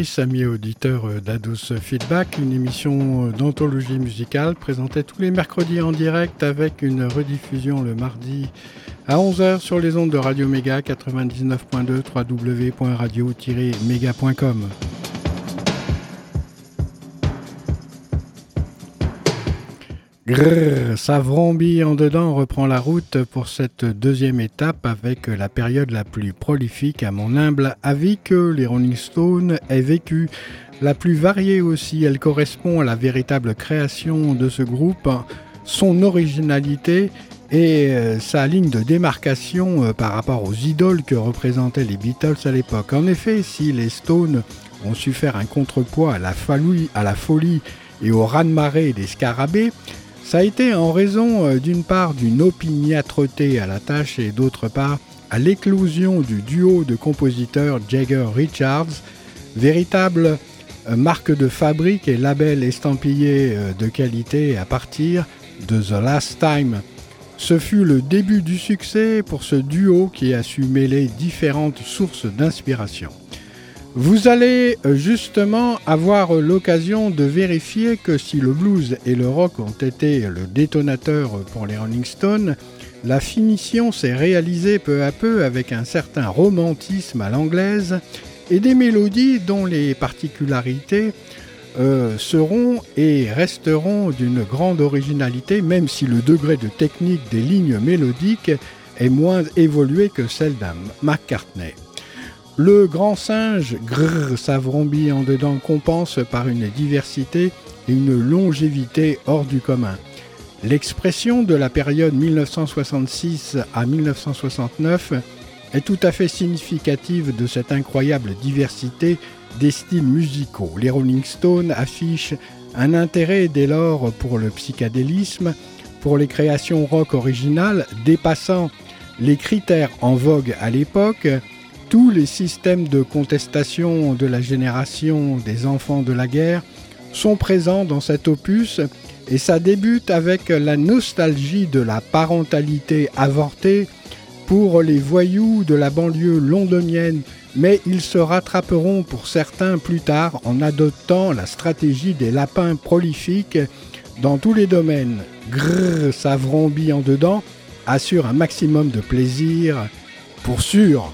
auditrices, amis auditeurs euh, d'Ados Feedback, une émission euh, d'anthologie musicale présentée tous les mercredis en direct avec une rediffusion le mardi à 11h sur les ondes de Radio Méga 99.2 www.radio-méga.com. Grrr, ça en dedans, reprend la route pour cette deuxième étape avec la période la plus prolifique à mon humble avis que les Rolling Stones aient vécu. La plus variée aussi, elle correspond à la véritable création de ce groupe, son originalité et euh, sa ligne de démarcation euh, par rapport aux idoles que représentaient les Beatles à l'époque. En effet, si les Stones ont su faire un contrepoids à la, à la folie et au raz-de-marée des scarabées, ça a été en raison euh, d'une part d'une opiniâtreté à la tâche et d'autre part à l'éclosion du duo de compositeurs Jagger-Richards, véritable euh, marque de fabrique et label estampillé euh, de qualité à partir de The Last Time. Ce fut le début du succès pour ce duo qui a su mêler différentes sources d'inspiration. Vous allez euh, justement avoir l'occasion de vérifier que si le blues et le rock ont été le détonateur pour les Rolling Stones, la finition s'est réalisée peu à peu avec un certain romantisme à l'anglaise et des mélodies dont les particularités euh, seront et resteront d'une grande originalité, même si le degré de technique des lignes mélodiques est moins évolué que celle d'un McCartney. Le grand singe, grrr, savrombit en dedans, compense par une diversité et une longévité hors du commun. L'expression de la période 1966 à 1969 est tout à fait significative de cette incroyable diversité des styles musicaux. Les Rolling Stones affichent un intérêt dès lors pour le psychédélisme, pour les créations rock originales dépassant les critères en vogue à l'époque, tous les systèmes de contestation de la génération des enfants de la guerre sont présents dans cet opus et ça débute avec la nostalgie de la parentalité avortée pour les voyous de la banlieue londonienne, mais ils se rattraperont pour certains plus tard en adoptant la stratégie des lapins prolifiques dans tous les domaines. Grrr, ça en dedans, assure un maximum de plaisir, pour sûr.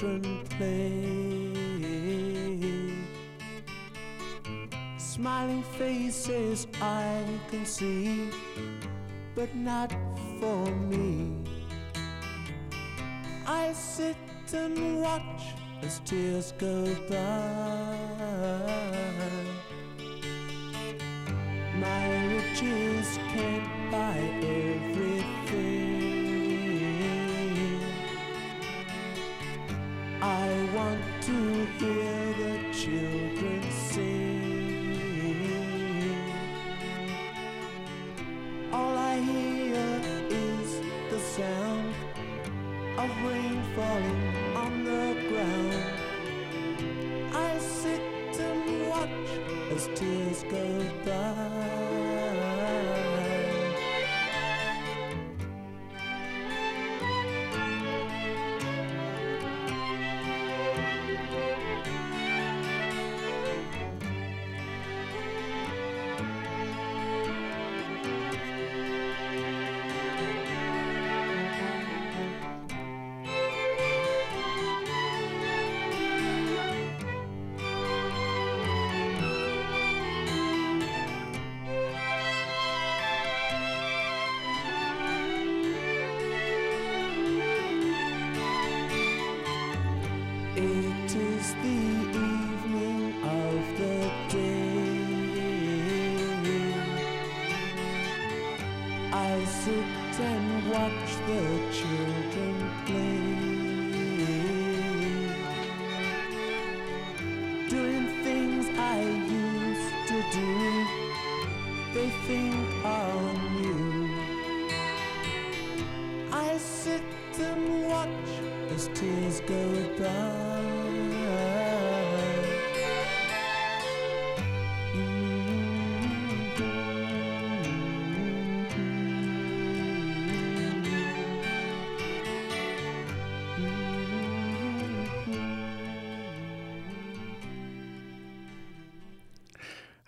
children play. Smiling faces I can see, but not for me. I sit and watch as tears go by. My riches can't buy everything. Falling on the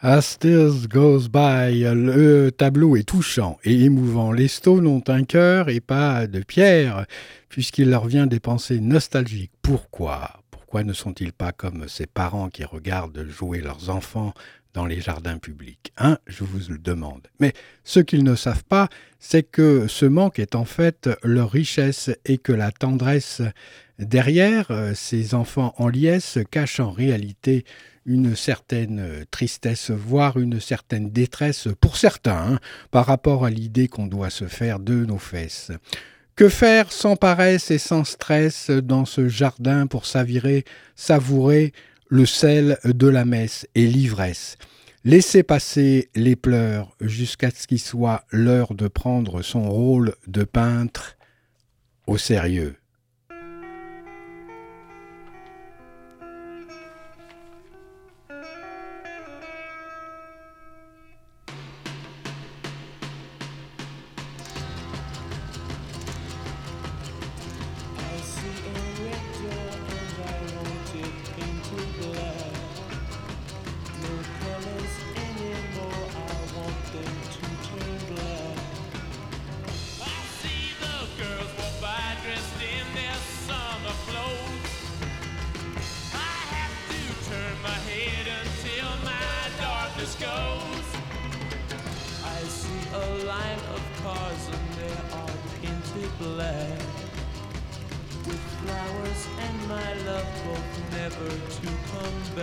As Goes By, le tableau est touchant et émouvant. Les Stones ont un cœur et pas de pierre, puisqu'il leur vient des pensées nostalgiques. Pourquoi? Pourquoi ne sont-ils pas comme ces parents qui regardent jouer leurs enfants dans les jardins publics? Hein? Je vous le demande. Mais ce qu'ils ne savent pas, c'est que ce manque est en fait leur richesse et que la tendresse derrière euh, ces enfants en liesse cache en réalité une certaine euh, tristesse, voire une certaine détresse pour certains, hein, par rapport à l'idée qu'on doit se faire de nos fesses. Que faire sans paresse et sans stress dans ce jardin pour s'avirer, savourer le sel de la messe et l'ivresse? Laisser passer les pleurs jusqu'à ce qu'il soit l'heure de prendre son rôle de peintre au sérieux.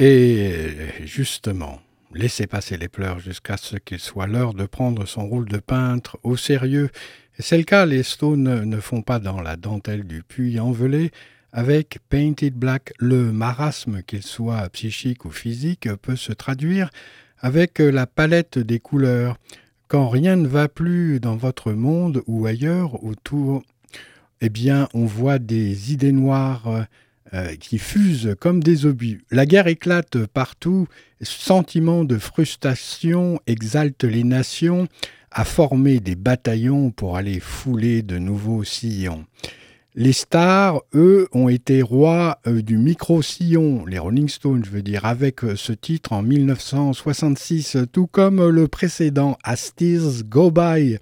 Et justement, laisser passer les pleurs jusqu'à ce qu'il soit l'heure de prendre son rôle de peintre au sérieux. c'est le cas, les Stones ne font pas dans la dentelle du puits envelé. Avec Painted Black, le marasme, qu'il soit psychique ou physique, peut se traduire avec la palette des couleurs. Quand rien ne va plus dans votre monde ou ailleurs autour, eh bien, on voit des idées noires euh, qui fusent comme des obus. La guerre éclate partout, sentiment de frustration exalte les nations à former des bataillons pour aller fouler de nouveaux sillons. Les stars, eux, ont été rois euh, du micro-sillon, les Rolling Stones, je veux dire, avec euh, ce titre en 1966, tout comme le précédent, As Go By.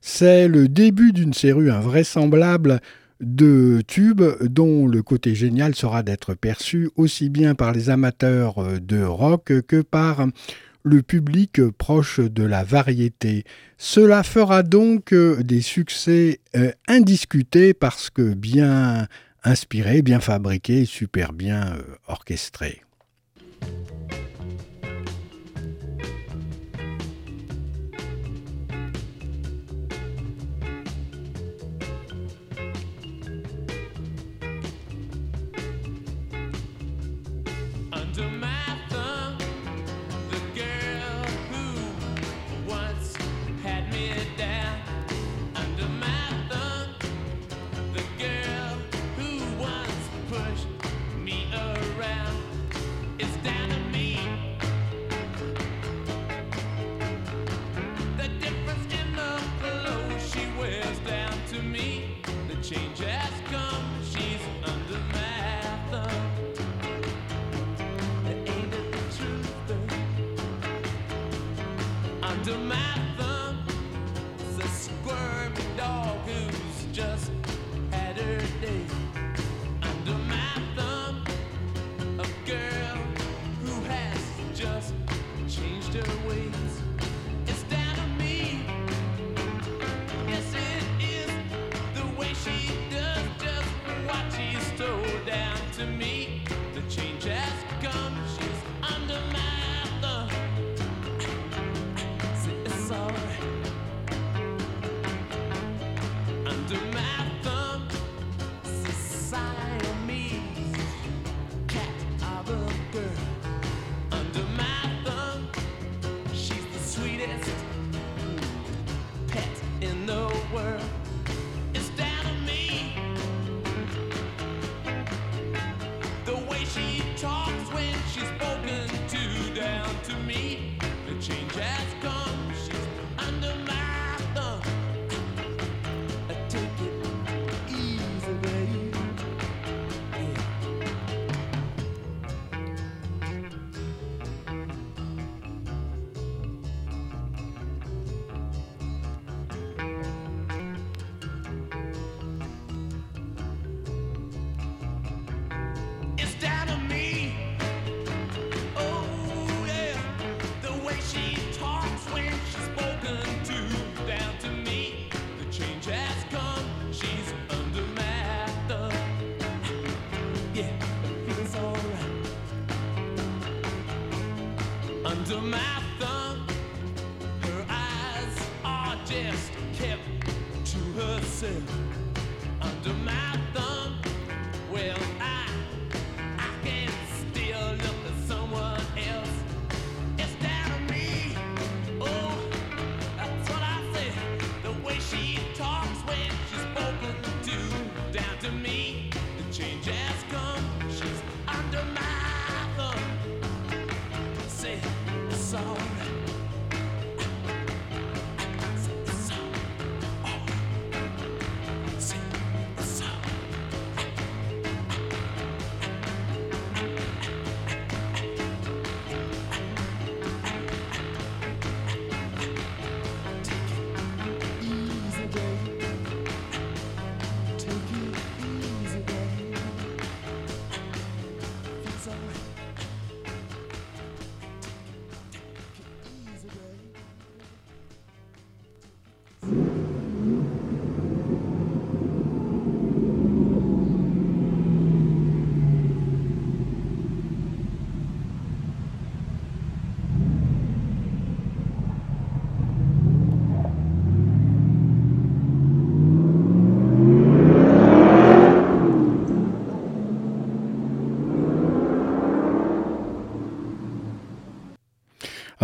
C'est le début d'une série invraisemblable de tubes dont le côté génial sera d'être perçu aussi bien par les amateurs euh, de rock que par le public proche de la variété. Cela fera donc euh, des succès euh, indiscutés parce que bien inspirés, bien fabriqués, super bien orchestrés.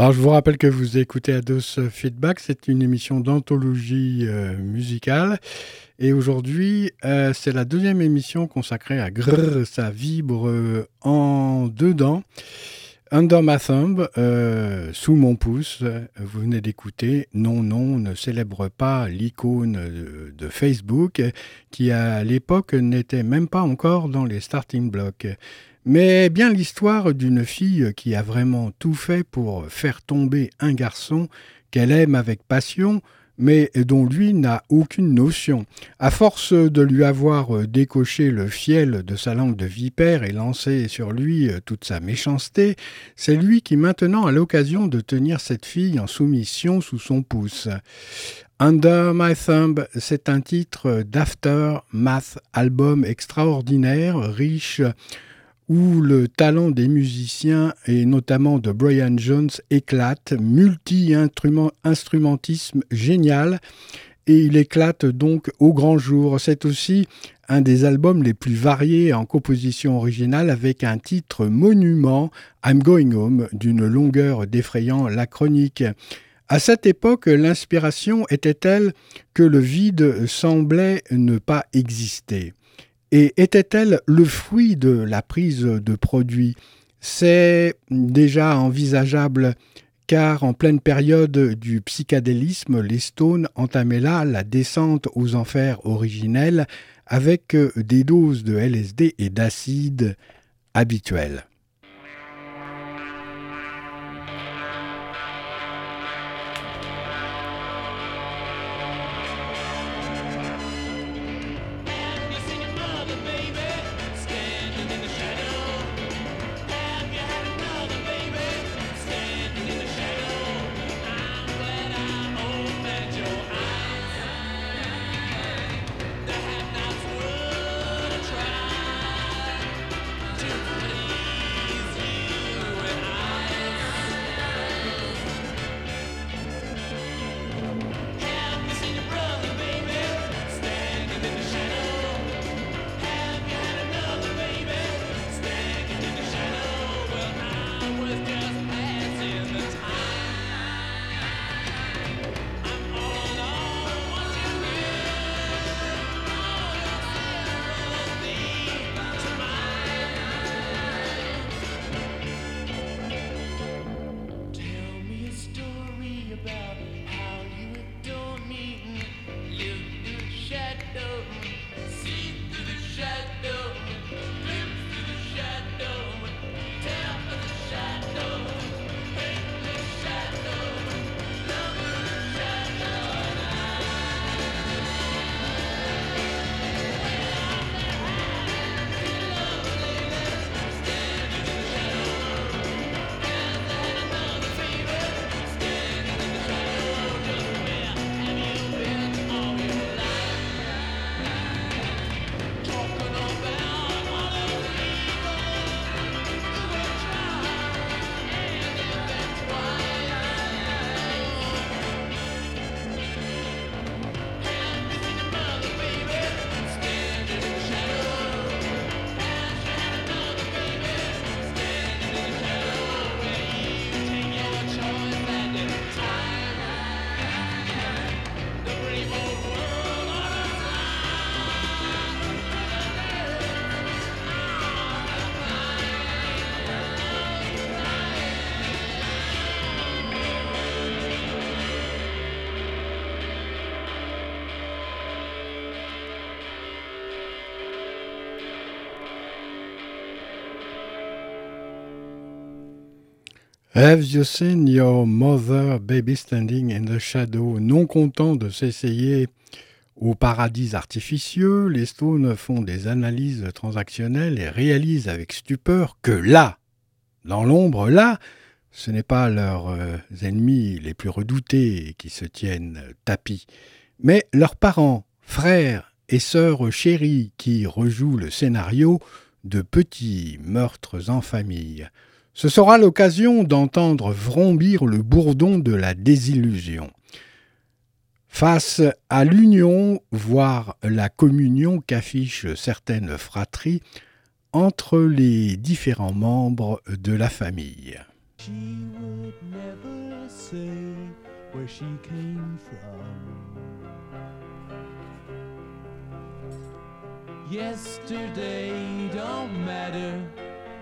Alors je vous rappelle que vous écoutez Ados Feedback, c'est une émission d'anthologie euh, musicale. Et aujourd'hui, euh, c'est la deuxième émission consacrée à Grrr, ça vibre euh, en dedans. Under my thumb, sous mon pouce, vous venez d'écouter Non, non, ne célèbre pas l'icône de, Facebook qui à l'époque n'était même pas encore dans les starting blocks mais bien l'histoire d'une fille qui a vraiment tout fait pour faire tomber un garçon qu'elle aime avec passion, mais dont lui n'a aucune notion. À force de lui avoir décoché le fiel de sa langue de vipère et lancé sur lui toute sa méchanceté, c'est lui qui maintenant a l'occasion de tenir cette fille en soumission sous son pouce. Under My Thumb, c'est un titre d'Aftermath, album extraordinaire, riche où le talent des musiciens et notamment de Brian Jones éclate, multi-instrumentisme génial, et il éclate donc au grand jour. C'est aussi un des albums les plus variés en composition originale avec un titre monument, I'm Going Home, d'une longueur défrayant la chronique. À cette époque, l'inspiration était telle que le vide semblait ne pas exister. Et était-elle le fruit de la prise de produits? C'est déjà envisageable car en pleine période du psychédélisme, les Stones entamaient là la descente aux enfers originels avec des doses de LSD et d'acide habituelles. Have you seen your mother baby standing in the shadow? Non content de s'essayer au paradis artificieux, les Stones font des analyses transactionnelles et réalisent avec stupeur que là, dans l'ombre, là, ce n'est pas leurs euh, ennemis les plus redoutés qui se tiennent tapis, mais leurs parents, frères et sœurs chéris qui rejouent le scénario de petits meurtres en famille. Ce sera l'occasion d'entendre vrombir le bourdon de la désillusion. Face à l'union, voire la communion qu'affichent certaines fratries entre les différents membres de la famille.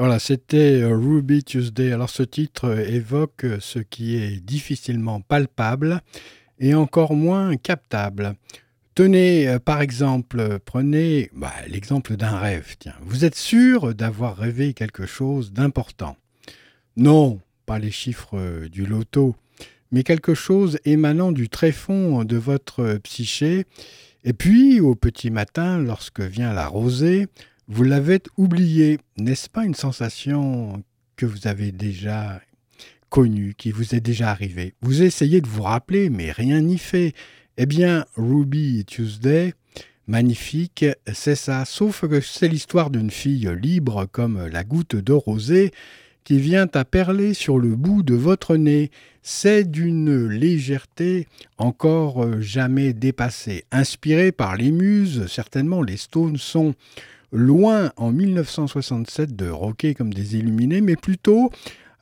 Voilà, c'était euh, Ruby Tuesday. Alors ce titre euh, évoque euh, ce qui est difficilement palpable et encore moins captable. Tenez, par exemple, prenez bah, l'exemple d'un rêve. Tiens, vous êtes sûr d'avoir rêvé quelque chose d'important? Non, pas les chiffres du loto, mais quelque chose émanant du tréfonds de votre psyché. Et puis, au petit matin, lorsque vient la rosée, vous l'avez oublié, n'est-ce pas une sensation que vous avez déjà connue, qui vous est déjà arrivée? Vous essayez de vous rappeler, mais rien n'y fait. Eh bien, Ruby Tuesday, magnifique, c'est ça, sauf que c'est l'histoire d'une fille libre comme la goutte de rosée qui vient à perler sur le bout de votre nez. C'est d'une légèreté encore jamais dépassée. Inspirée par les muses, certainement les Stones sont loin en 1967 de rocker comme des illuminés, mais plutôt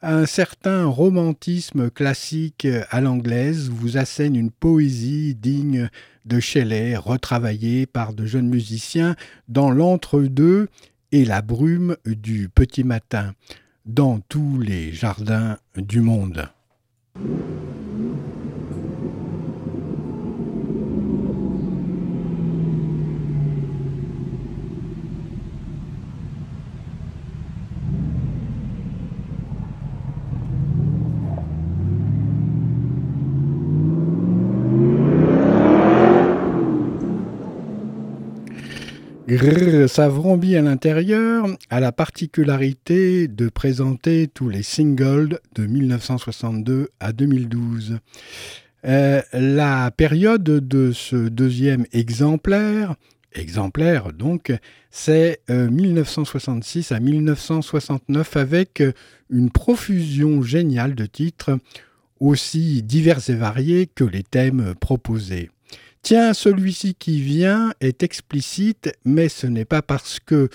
un certain romantisme classique à l'anglaise vous assène une poésie digne de Shelley, retravaillée par de jeunes musiciens dans l'entre-deux et la brume du petit matin, dans tous les jardins du monde. Grrr, à l'intérieur a la particularité de présenter tous les singles de 1962 à 2012. Euh, la période de ce deuxième exemplaire, exemplaire donc, c'est 1966 euh, à 1969 avec une profusion géniale de titres aussi divers et variés que les thèmes proposés. Tiens, celui-ci qui vient est explicite, mais ce n'est pas parce que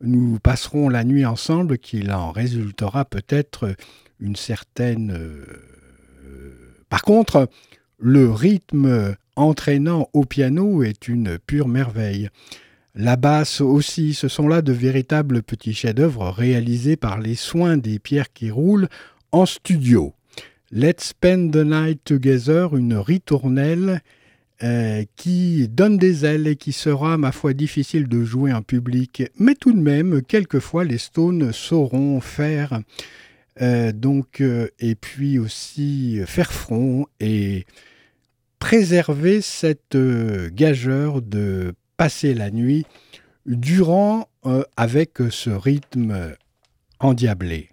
nous passerons la nuit ensemble qu'il en résultera peut-être une certaine... Euh, par contre, le rythme entraînant au piano est une pure merveille. La basse aussi, ce sont là de véritables petits chefs-d'œuvre réalisés par les soins des pierres qui roulent en studio. Let's Spend the Night Together, une ritournelle euh, qui donne des ailes et qui sera, ma foi, difficile de jouer en public. Mais tout de même, quelquefois, les Stones sauront faire, euh, donc, euh, et puis aussi faire front et préserver cette gageure de passer la nuit durant avec ce rythme endiablé.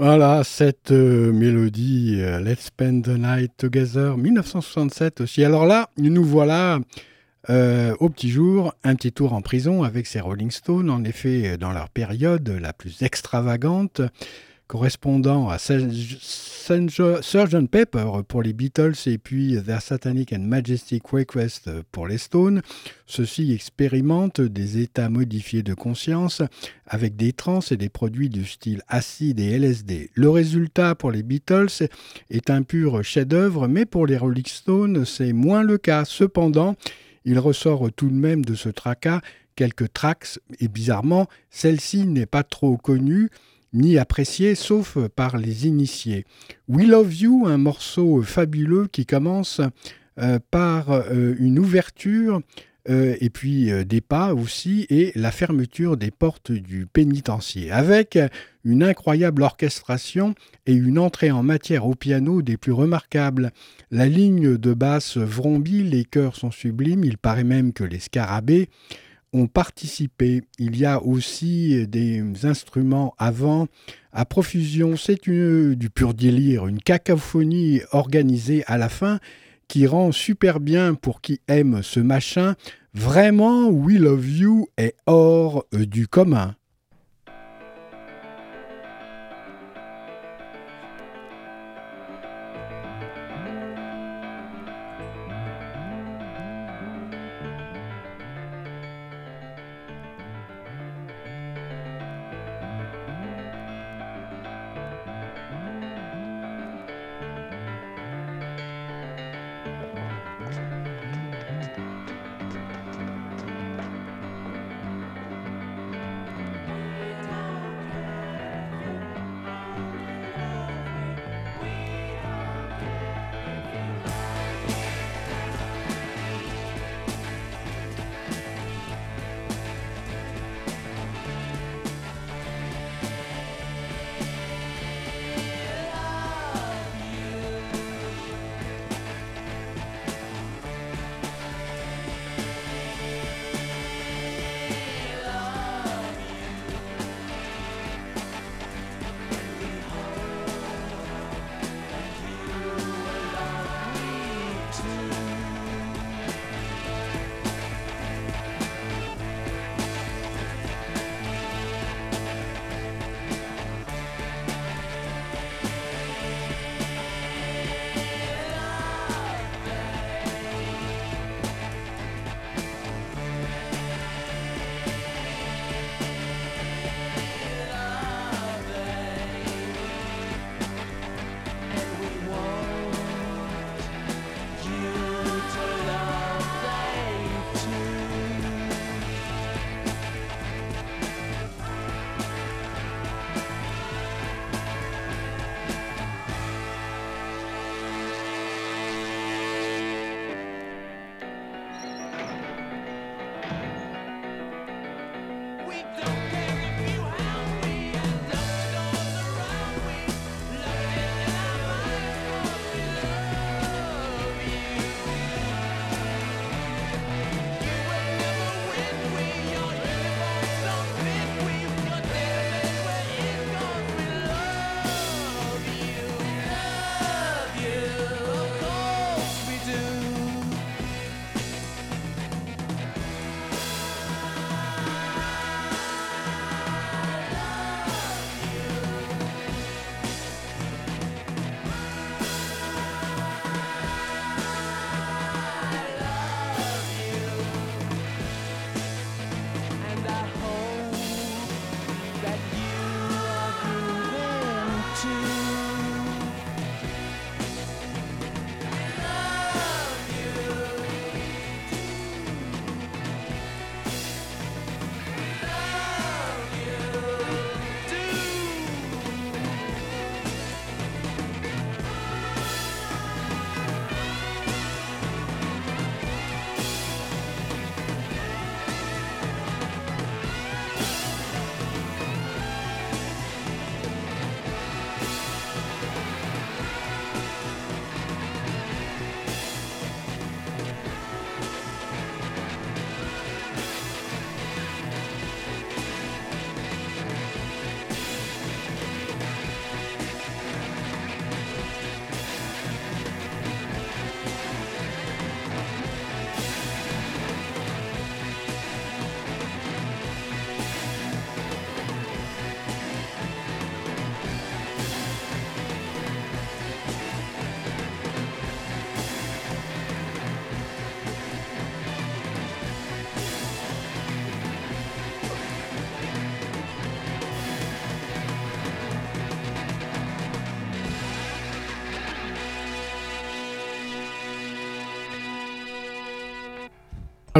Voilà, cette euh, mélodie euh, Let's Spend the Night Together, 1967 aussi. Alors là, nous voilà euh, au petit jour, un petit tour en prison avec ces Rolling Stones, en effet, dans leur période la plus extravagante correspondant à Sgt. Pepper pour les Beatles et puis Their Satanic and Majestic Request pour les Stones. Ceux-ci expérimentent des états modifiés de conscience avec des trans et des produits du style acide et LSD. Le résultat pour les Beatles est un pur chef-d'œuvre, mais pour les Rolling Stones, c'est moins le cas. Cependant, il ressort tout de même de ce tracas quelques tracks et bizarrement, celle-ci n'est pas trop connue ni apprécié sauf par les initiés. We Love You, un morceau fabuleux qui commence euh, par euh, une ouverture euh, et puis des pas aussi et la fermeture des portes du pénitencier avec une incroyable orchestration et une entrée en matière au piano des plus remarquables. La ligne de basse vrombit, les chœurs sont sublimes, il paraît même que les scarabées ont participé. Il y a aussi des instruments avant à profusion. C'est du pur délire, une cacophonie organisée à la fin qui rend super bien pour qui aime ce machin. Vraiment, We Love You est hors du commun.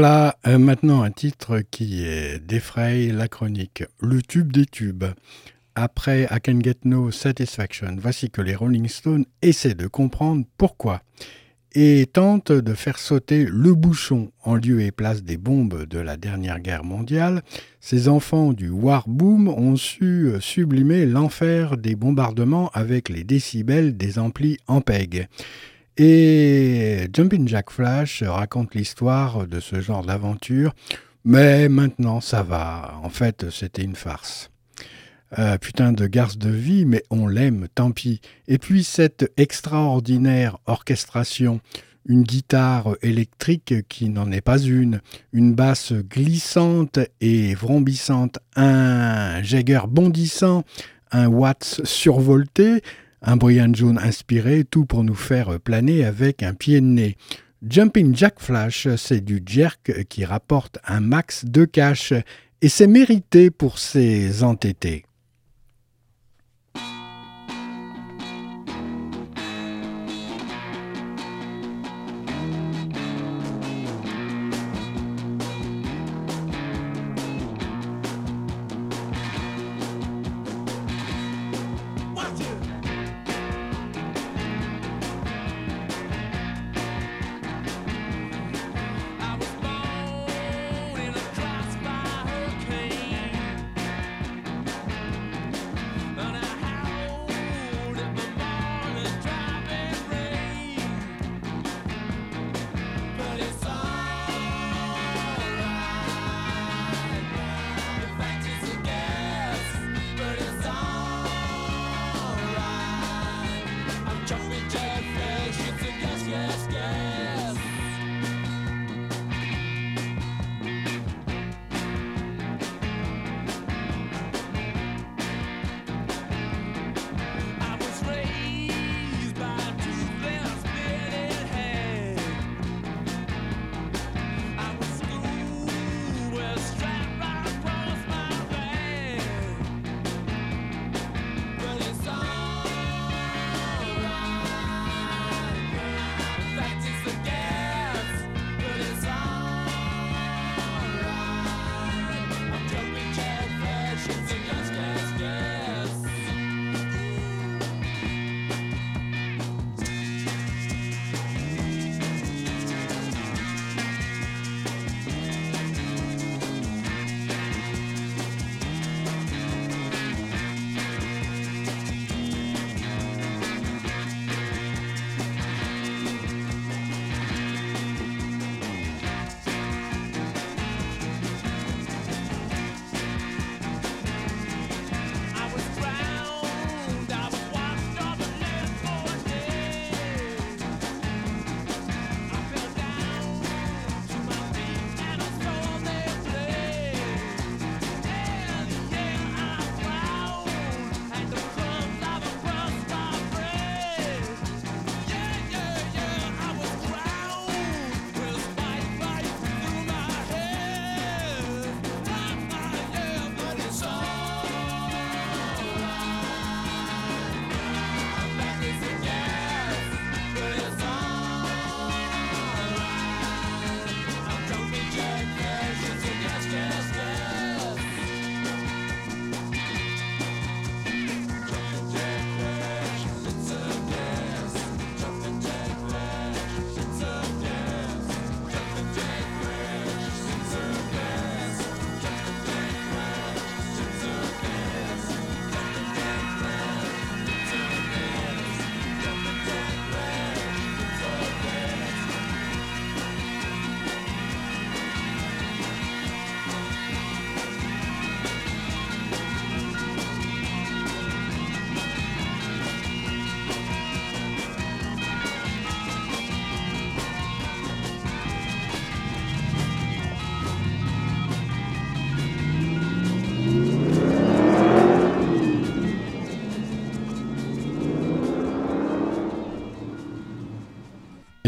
Voilà euh, maintenant un titre qui défraye la chronique. Le tube des tubes. Après I Can Get No Satisfaction, voici que les Rolling Stones essaient de comprendre pourquoi et tentent de faire sauter le bouchon en lieu et place des bombes de la dernière guerre mondiale. Ces enfants du War Boom ont su sublimer l'enfer des bombardements avec les décibels des amplis Ampeg. Et Jumpin' Jack Flash raconte l'histoire de ce genre d'aventure, mais maintenant ça va, en fait c'était une farce. Euh, putain de garce de vie, mais on l'aime, tant pis. Et puis cette extraordinaire orchestration, une guitare électrique qui n'en est pas une, une basse glissante et vrombissante, un Jagger bondissant, un Watts survolté, un Brian Jones inspiré, tout pour nous faire planer avec un pied de nez. Jumping Jack Flash, c'est du jerk qui rapporte un max de cash et c'est mérité pour ses entêtés.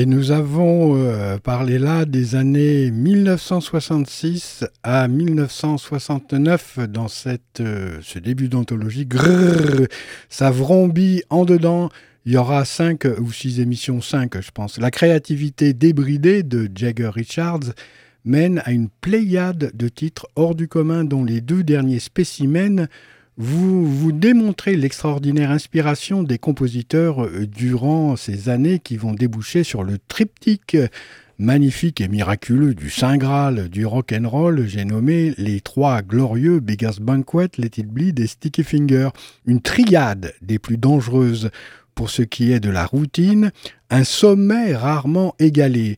Et nous avons euh, parlé là des années 1966 à 1969 dans cette, euh, ce début d'anthologie. Ça vrombit en dedans. Il y aura cinq ou six émissions, cinq je pense. La créativité débridée de Jagger Richards, mène à une pléiade de titres hors du commun dont les deux derniers spécimens vous, vous démontrez l'extraordinaire inspiration des compositeurs euh, durant ces années qui vont déboucher sur le triptyque magnifique et miraculeux du Saint Graal du rock and roll, j'ai nommé les trois glorieux Beggar's Banquet, Let It Bleed et Sticky Finger, une triade des plus dangereuses pour ce qui est de la routine, un sommet rarement égalé.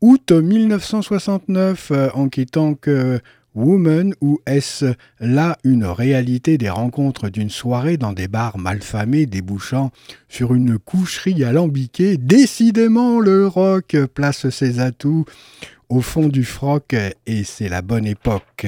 Août 1969, euh, en quittant que Woman ou est-ce là une réalité des rencontres d'une soirée dans des bars malfamés débouchant sur une coucherie alambiquée? Décidément, le rock place ses atouts au fond du froc et c'est la bonne époque.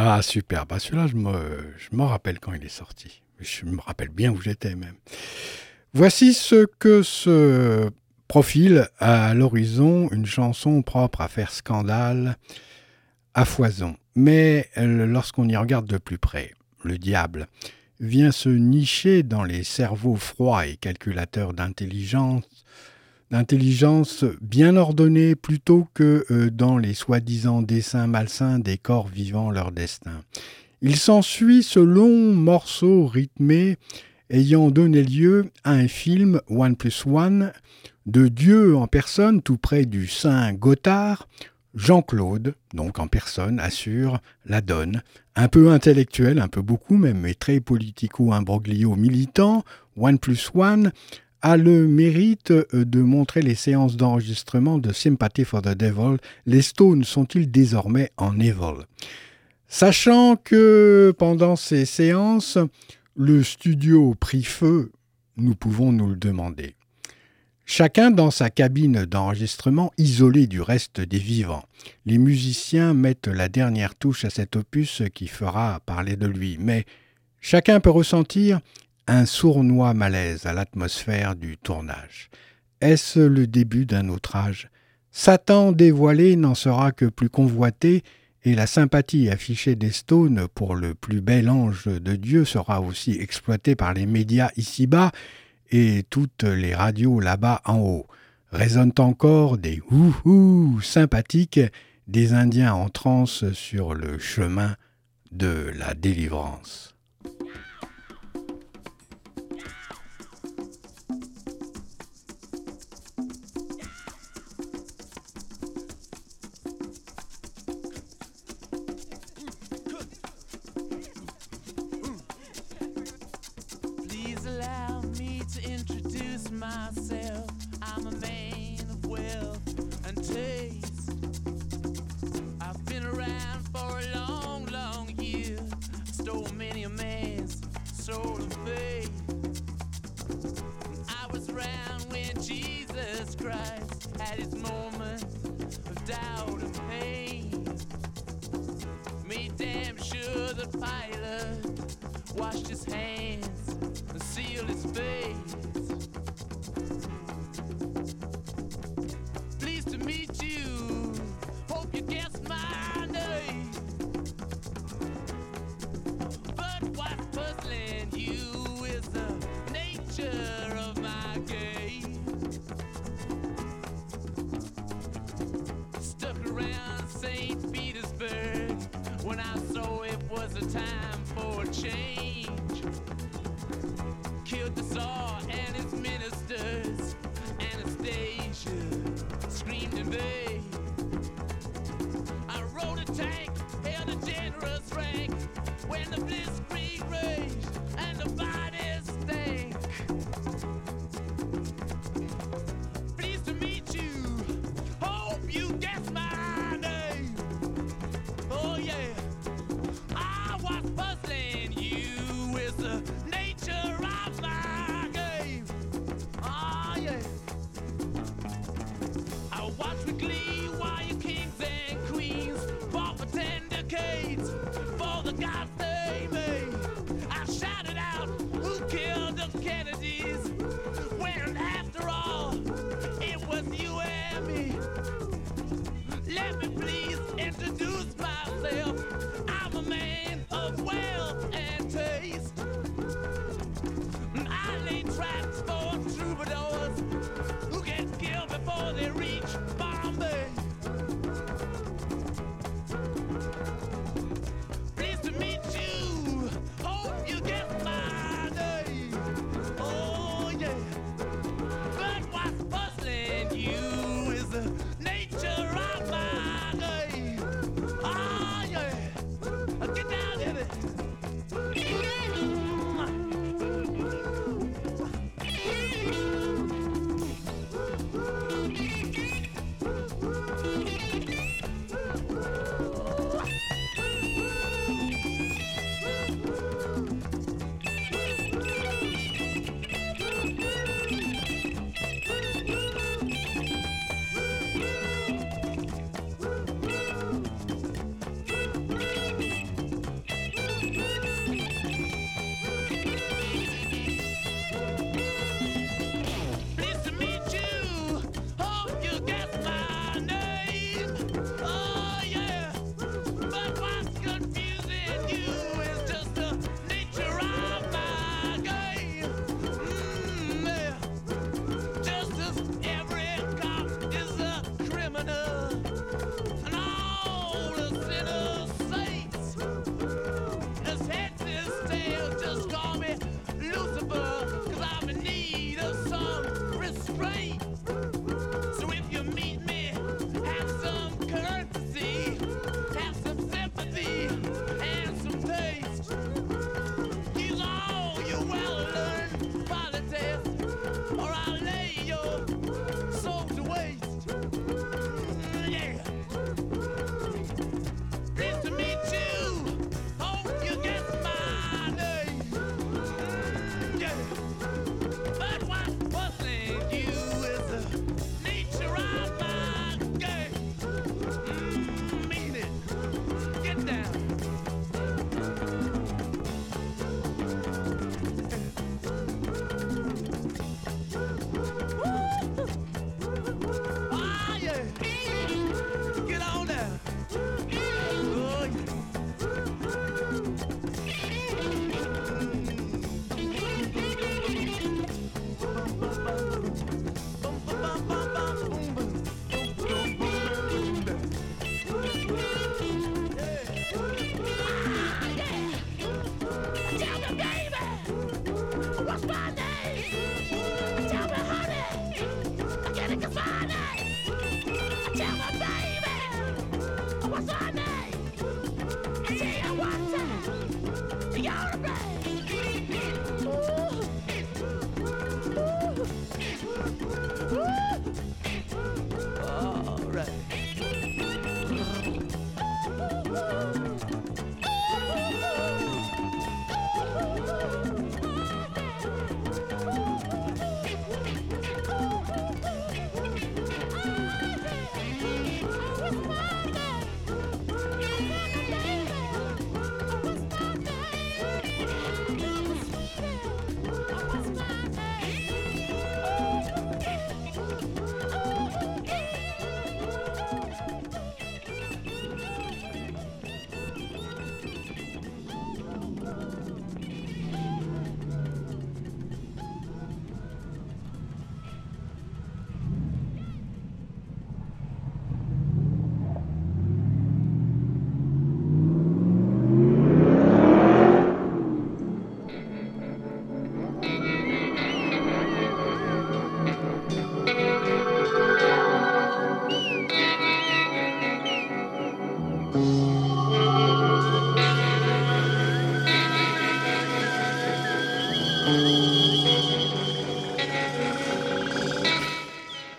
Ah, super. Bah, celui-là, je me, m'en rappelle quand il est sorti. Je me rappelle bien où j'étais même. Voici ce que se profile à l'horizon, une chanson propre à faire scandale à foison. Mais lorsqu'on y regarde de plus près, le diable vient se nicher dans les cerveaux froids et calculateurs d'intelligence d'intelligence bien ordonnée plutôt que euh, dans les soi-disant dessins malsains des corps vivant leur destin. Il s'ensuit ce long morceau rythmé ayant donné lieu à un film One plus One de Dieu en personne tout près du Saint Gothard. Jean-Claude, donc en personne, assure la donne, un peu intellectuel, un peu beaucoup même, mais très politico-imbroglio militant, One plus One, a le mérite euh, de montrer les séances d'enregistrement de Sympathy for the Devil. Les Stones sont-ils désormais en evil? Sachant que pendant ces séances, le studio prit feu, nous pouvons nous le demander. Chacun dans sa cabine d'enregistrement isolée du reste des vivants. Les musiciens mettent la dernière touche à cet opus qui fera parler de lui, mais chacun peut ressentir un sournois malaise à l'atmosphère du tournage. Est-ce le début d'un autre âge? Satan dévoilé n'en sera que plus convoité et la sympathie affichée des Stones pour le plus bel ange de Dieu sera aussi exploitée par les médias ici-bas et toutes les radios là-bas en haut. Résonnent encore des ouhou sympathiques des Indiens en transe sur le chemin de la délivrance.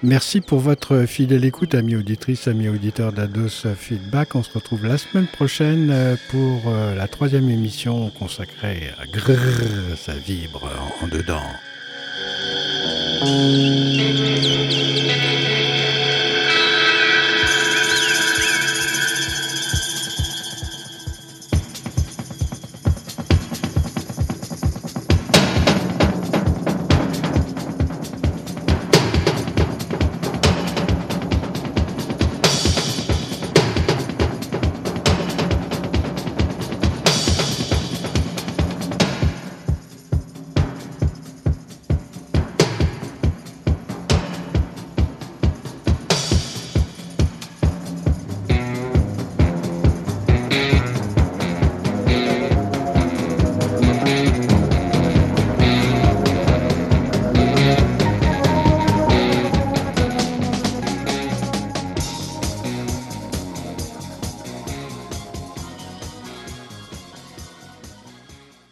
Merci pour votre fidèle écoute, amis auditrices, amis auditeurs d'Ados Feedback. On se retrouve la semaine prochaine euh, pour euh, la troisième émission consacrée à grrr, ça vibre en dedans.